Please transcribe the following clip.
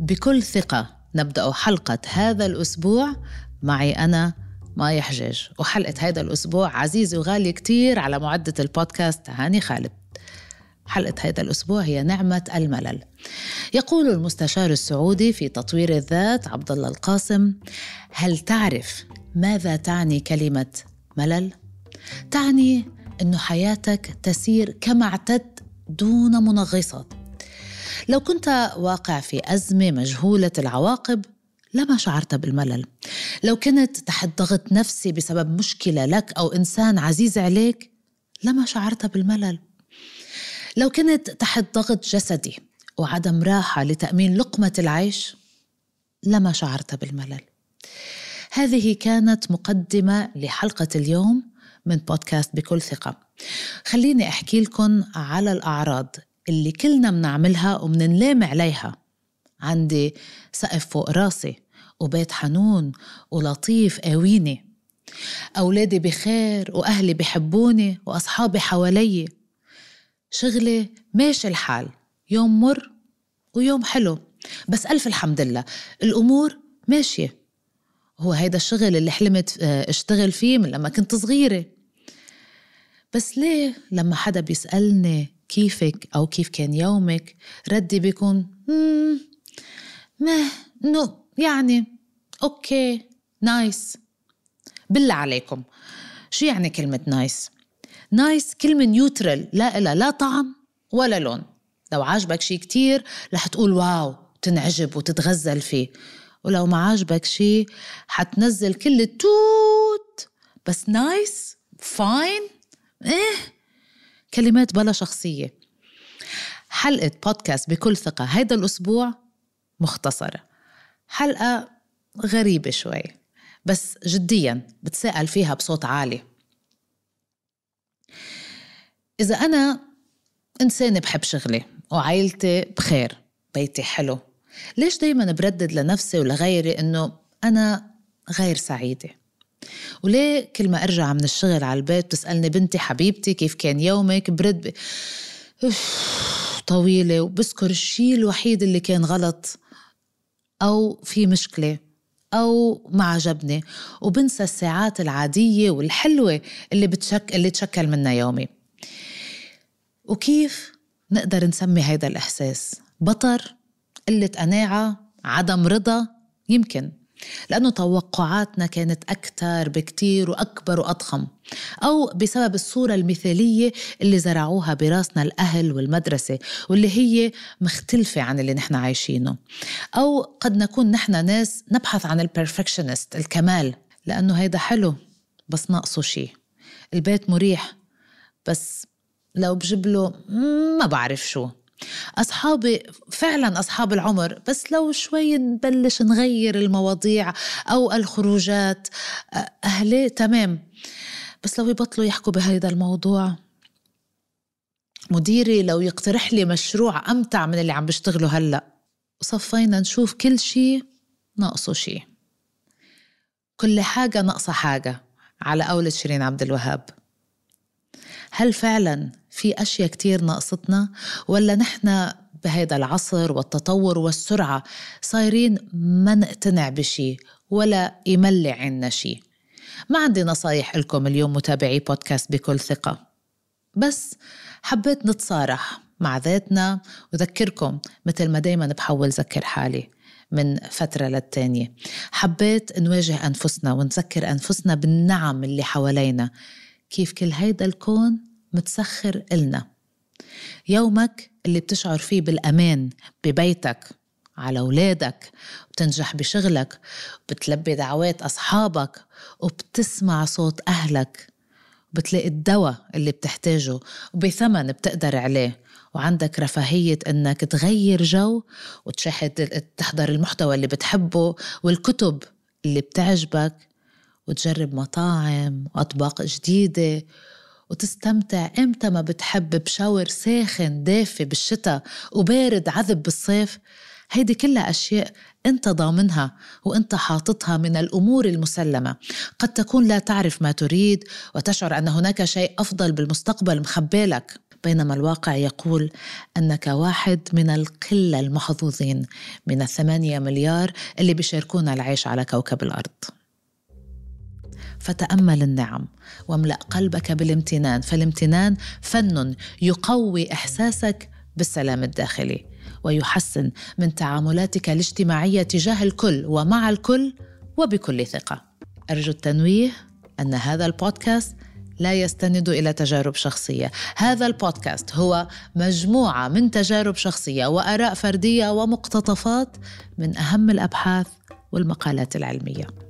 بكل ثقة نبدأ حلقة هذا الأسبوع. معي أنا مايا حجاج وحلقة هذا الأسبوع عزيزة وغالية كتير على معدة البودكاست هاني خالد. حلقة هذا الأسبوع هي نعمة الملل. يقول المستشار السعودي في تطوير الذات عبد الله القاسم هل تعرف ماذا تعني كلمة ملل؟ تعني أن حياتك تسير كما اعتدت دون منغصات. لو كنت واقع في أزمة مجهولة العواقب لما شعرت بالملل. لو كنت تحت ضغط نفسي بسبب مشكلة لك أو إنسان عزيز عليك لما شعرت بالملل. لو كنت تحت ضغط جسدي وعدم راحة لتأمين لقمة العيش لما شعرت بالملل. هذه كانت مقدمة لحلقة اليوم من بودكاست بكل ثقة. خليني أحكي لكم على الأعراض اللي كلنا منعملها ومننلام عليها. عندي سقف فوق راسي وبيت حنون ولطيف قاويني أولادي بخير وأهلي بحبوني وأصحابي حوالي. شغلي ماشي الحال يوم مر ويوم حلو. بس ألف الحمد لله الأمور ماشية. هو هيدا الشغل اللي حلمت آه، اشتغل فيه من لما كنت صغيرة. بس ليه لما حدا بيسألني كيفك أو كيف كان يومك ردي بيكون ما نو يعني okay nice. بالله عليكم. شو يعني كلمة nice؟ nice كلمة neutral لا إلها لا طعم ولا لون. لو عاجبك شي كتير رح تقول wow تنعجب وتتغزل فيه. ولو ما عاجبك شي حتنزل كل التوت. بس nice fine إيه. كلمات بلا شخصية. حلقة بودكاست بكل ثقة هيدا الأسبوع مختصرة حلقة غريبة شوي بس جديا بتساءل فيها بصوت عالي. إذا أنا إنسانة بحب شغلي وعائلتي بخير بيتي حلو ليش دايما بردد لنفسي ولغيري إنه أنا غير سعيدة؟ وليه كل ما أرجع من الشغل على البيت بتسألني بنتي حبيبتي كيف كان يومك؟ برد. طويلة وبذكر الشيء الوحيد اللي كان غلط أو في مشكلة أو ما عجبني وبنسى الساعات العادية والحلوة اللي بتشك اللي تشكل منها يومي. وكيف نقدر نسمي هذا الإحساس؟ بطر قلة قناعة عدم رضا يمكن. لأنه توقعاتنا كانت أكثر بكتير وأكبر وأضخم أو بسبب الصورة المثالية اللي زرعوها براسنا الأهل والمدرسة واللي هي مختلفة عن اللي نحن عايشينه. أو قد نكون نحن ناس نبحث عن البرفكشنست الكمال لأنه هيدا حلو بس ناقصه شيء البيت مريح بس لو بجيب له ما بعرف شو. أصحابي فعلا أصحاب العمر بس لو شوي نبلش نغير المواضيع أو الخروجات أهلي تمام. بس لو يبطلوا يحكوا بهذا الموضوع مديري لو يقترح لي مشروع أمتع من اللي عم بشتغله هلأ وصفينا نشوف كل شيء ناقصه شيء كل حاجة ناقصة حاجة على قولة شيرين عبد الوهاب. هل فعلا في أشياء كتير ناقصتنا ولا نحن بهذا العصر والتطور والسرعة صايرين ما نقتنع بشي ولا يملي عنا شي؟ ما عندي نصايح لكم اليوم متابعي بودكاست بكل ثقة. بس حبيت نتصارح مع ذاتنا وذكركم مثل ما دايما بحاول ذكر حالي من فترة للتانية. حبيت نواجه أنفسنا ونذكر أنفسنا بالنعم اللي حوالينا. كيف كل هيدا الكون متسخر إلنا. يومك اللي بتشعر فيه بالأمان ببيتك على أولادك بتنجح بشغلك بتلبي دعوات أصحابك وبتسمع صوت أهلك. بتلاقي الدواء اللي بتحتاجه وبثمن بتقدر عليه. وعندك رفاهية إنك تغير جو وتشاهد تحضر المحتوى اللي بتحبه والكتب اللي بتعجبك. وتجرب مطاعم وأطباق جديدة وتستمتع إمتى ما بتحب بشاور ساخن دافي بالشتاء وبارد عذب بالصيف. هيدي كلها أشياء أنت ضامنها وأنت حاططها من الأمور المسلمة. قد تكون لا تعرف ما تريد وتشعر أن هناك شيء أفضل بالمستقبل مخبالك بينما الواقع يقول أنك واحد من القلة المحظوظين من الثمانية مليار اللي بيشاركون العيش على كوكب الأرض. فتأمل النعم. واملأ قلبك بالامتنان. فالامتنان فن يقوي إحساسك بالسلام الداخلي ويحسن من تعاملاتك الاجتماعية تجاه الكل ومع الكل وبكل ثقة. أرجو التنويه أن هذا البودكاست لا يستند إلى تجارب شخصية. هذا البودكاست هو مجموعة من تجارب شخصية وآراء فردية ومقتطفات من أهم الأبحاث والمقالات العلمية.